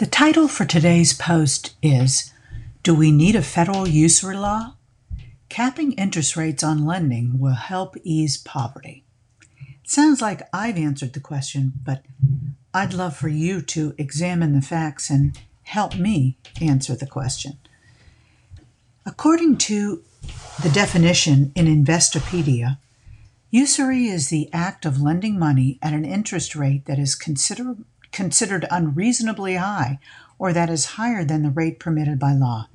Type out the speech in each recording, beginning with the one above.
The title for today's post is Do We Need a Federal Usury Law? Capping interest rates on lending will help ease poverty. Sounds like I've answered the question, but I'd love for you to examine the facts and help me answer the question. According to the definition in Investopedia, usury is the act of lending money at an interest rate that is considered considered unreasonably high or that is higher than the rate permitted by law.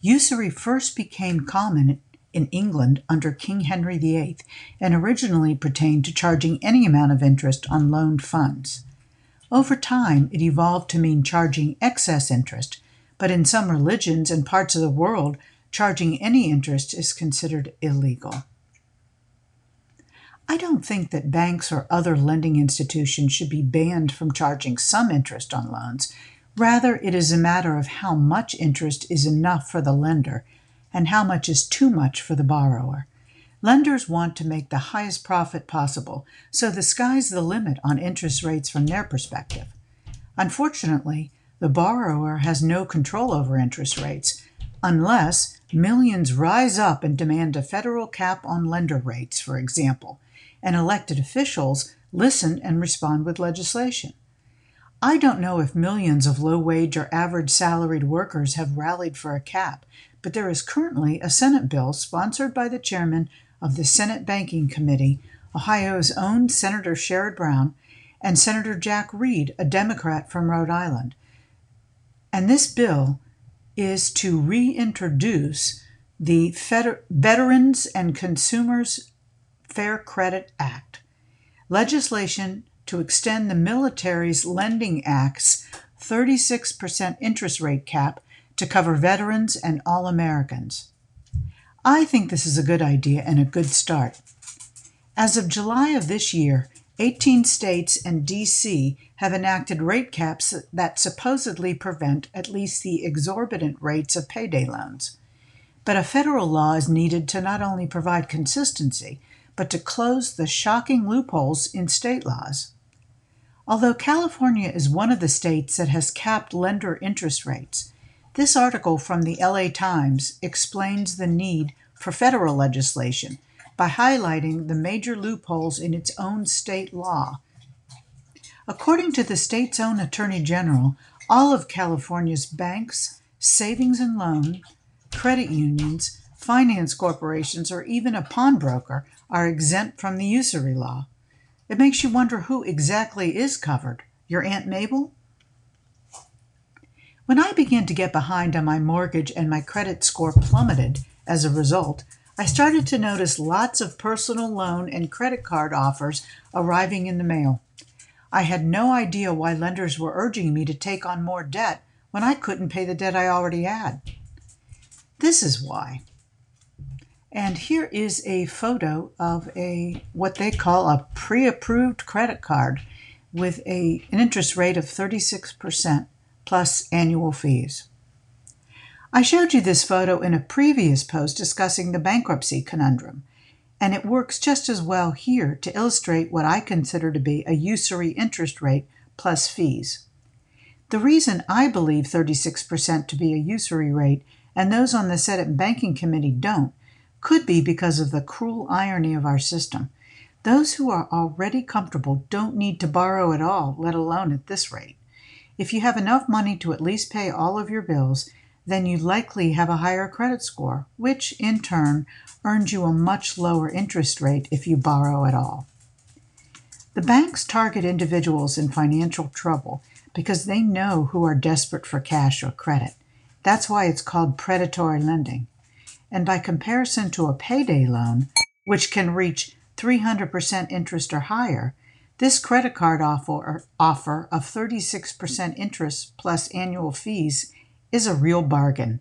Usury first became common in England under King Henry VIII and originally pertained to charging any amount of interest on loaned funds. Over time, it evolved to mean charging excess interest, but in some religions and parts of the world, charging any interest is considered illegal. I don't think that banks or other lending institutions should be banned from charging some interest on loans. Rather, it is a matter of how much interest is enough for the lender and how much is too much for the borrower. Lenders want to make the highest profit possible, so the sky's the limit on interest rates from their perspective. Unfortunately, the borrower has no control over interest rates unless millions rise up and demand a federal cap on lender rates, for example and elected officials listen and respond with legislation. I don't know if millions of low wage or average salaried workers have rallied for a cap, but there is currently a Senate bill sponsored by the chairman of the Senate Banking Committee, Ohio's own Senator Sherrod Brown, and Senator Jack Reed, a Democrat from Rhode Island. And this bill is to reintroduce the Veterans and Consumers Fair Credit Act, legislation to extend the military's Lending Act's 36% interest rate cap to cover veterans and all Americans. I think this is a good idea and a good start. As of July of this year, 18 states and DC have enacted rate caps that supposedly prevent at least the exorbitant rates of payday loans. But a federal law is needed to not only provide consistency, but to close the shocking loopholes in state laws. Although California is one of the states that has capped lender interest rates, this article from the LA Times explains the need for federal legislation by highlighting the major loopholes in its own state law. According to the state's own Attorney General, all of California's banks, savings and loan, credit unions, finance corporations, or even a pawnbroker are exempt from the usury law. It makes you wonder who exactly is covered. Your Aunt Mabel? When I began to get behind on my mortgage and my credit score plummeted as a result, I started to notice lots of personal loan and credit card offers arriving in the mail. I had no idea why lenders were urging me to take on more debt when I couldn't pay the debt I already had. This is why. And here is a photo of a what they call a pre-approved credit card with a, an interest rate of 36% plus annual fees. I showed you this photo in a previous post discussing the bankruptcy conundrum, and it works just as well here to illustrate what I consider to be a usury interest rate plus fees. The reason I believe 36% to be a usury rate and those on the Senate Banking Committee don't could be because of the cruel irony of our system. Those who are already comfortable don't need to borrow at all, let alone at this rate. If you have enough money to at least pay all of your bills, then you likely have a higher credit score, which in turn earns you a much lower interest rate if you borrow at all. The banks target individuals in financial trouble because they know who are desperate for cash or credit. That's why it's called predatory lending and by comparison to a payday loan, which can reach 300% interest or higher, this credit card offer, offer of 36% interest plus annual fees is a real bargain.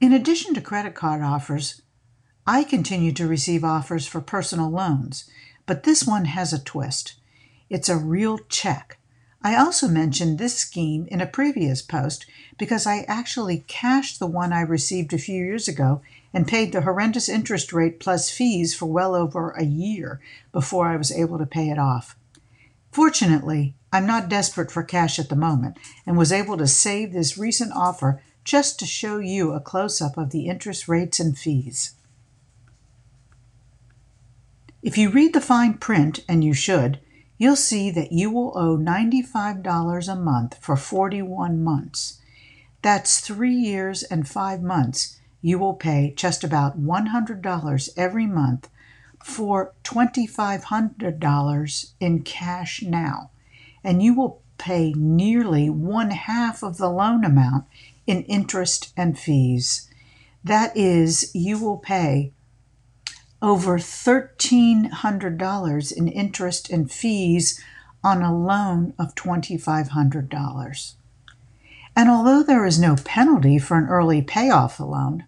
In addition to credit card offers, I continue to receive offers for personal loans, but this one has a twist. It's a real check I also mentioned this scheme in a previous post because I actually cashed the one I received a few years ago and paid the horrendous interest rate plus fees for well over a year before I was able to pay it off. Fortunately, I'm not desperate for cash at the moment and was able to save this recent offer just to show you a close up of the interest rates and fees. If you read the fine print, and you should, you'll see that you will owe $95 a month for 41 months. That's three years and five months. You will pay just about $100 every month for $2,500 in cash now, and you will pay nearly one half of the loan amount in interest and fees. That is, you will pay over $1,300 in interest and fees on a loan of $2,500. And although there is no penalty for an early payoff of the loan,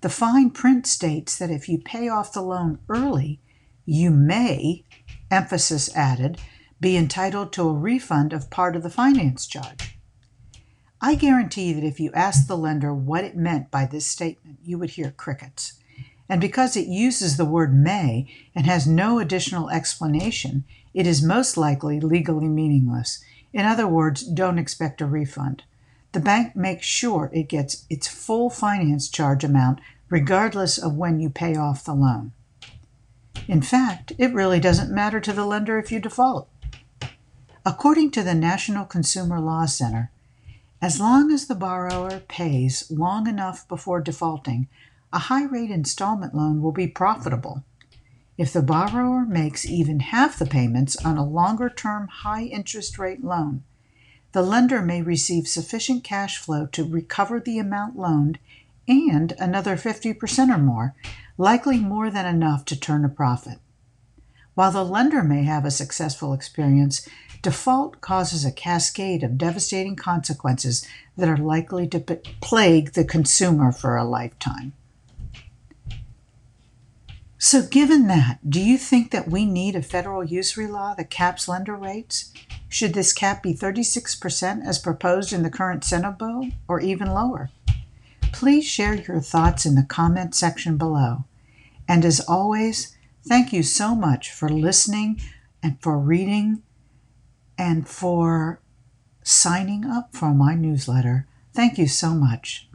the fine print states that if you pay off the loan early, you may, emphasis added, be entitled to a refund of part of the finance charge. I guarantee that if you asked the lender what it meant by this statement, you would hear crickets. And because it uses the word may and has no additional explanation, it is most likely legally meaningless. In other words, don't expect a refund. The bank makes sure it gets its full finance charge amount regardless of when you pay off the loan. In fact, it really doesn't matter to the lender if you default. According to the National Consumer Law Center, as long as the borrower pays long enough before defaulting, a high rate installment loan will be profitable. If the borrower makes even half the payments on a longer term high interest rate loan, the lender may receive sufficient cash flow to recover the amount loaned and another 50% or more, likely more than enough to turn a profit. While the lender may have a successful experience, default causes a cascade of devastating consequences that are likely to plague the consumer for a lifetime. So, given that, do you think that we need a federal usury law that caps lender rates? Should this cap be 36% as proposed in the current Senate bill, or even lower? Please share your thoughts in the comment section below. And as always, thank you so much for listening and for reading and for signing up for my newsletter. Thank you so much.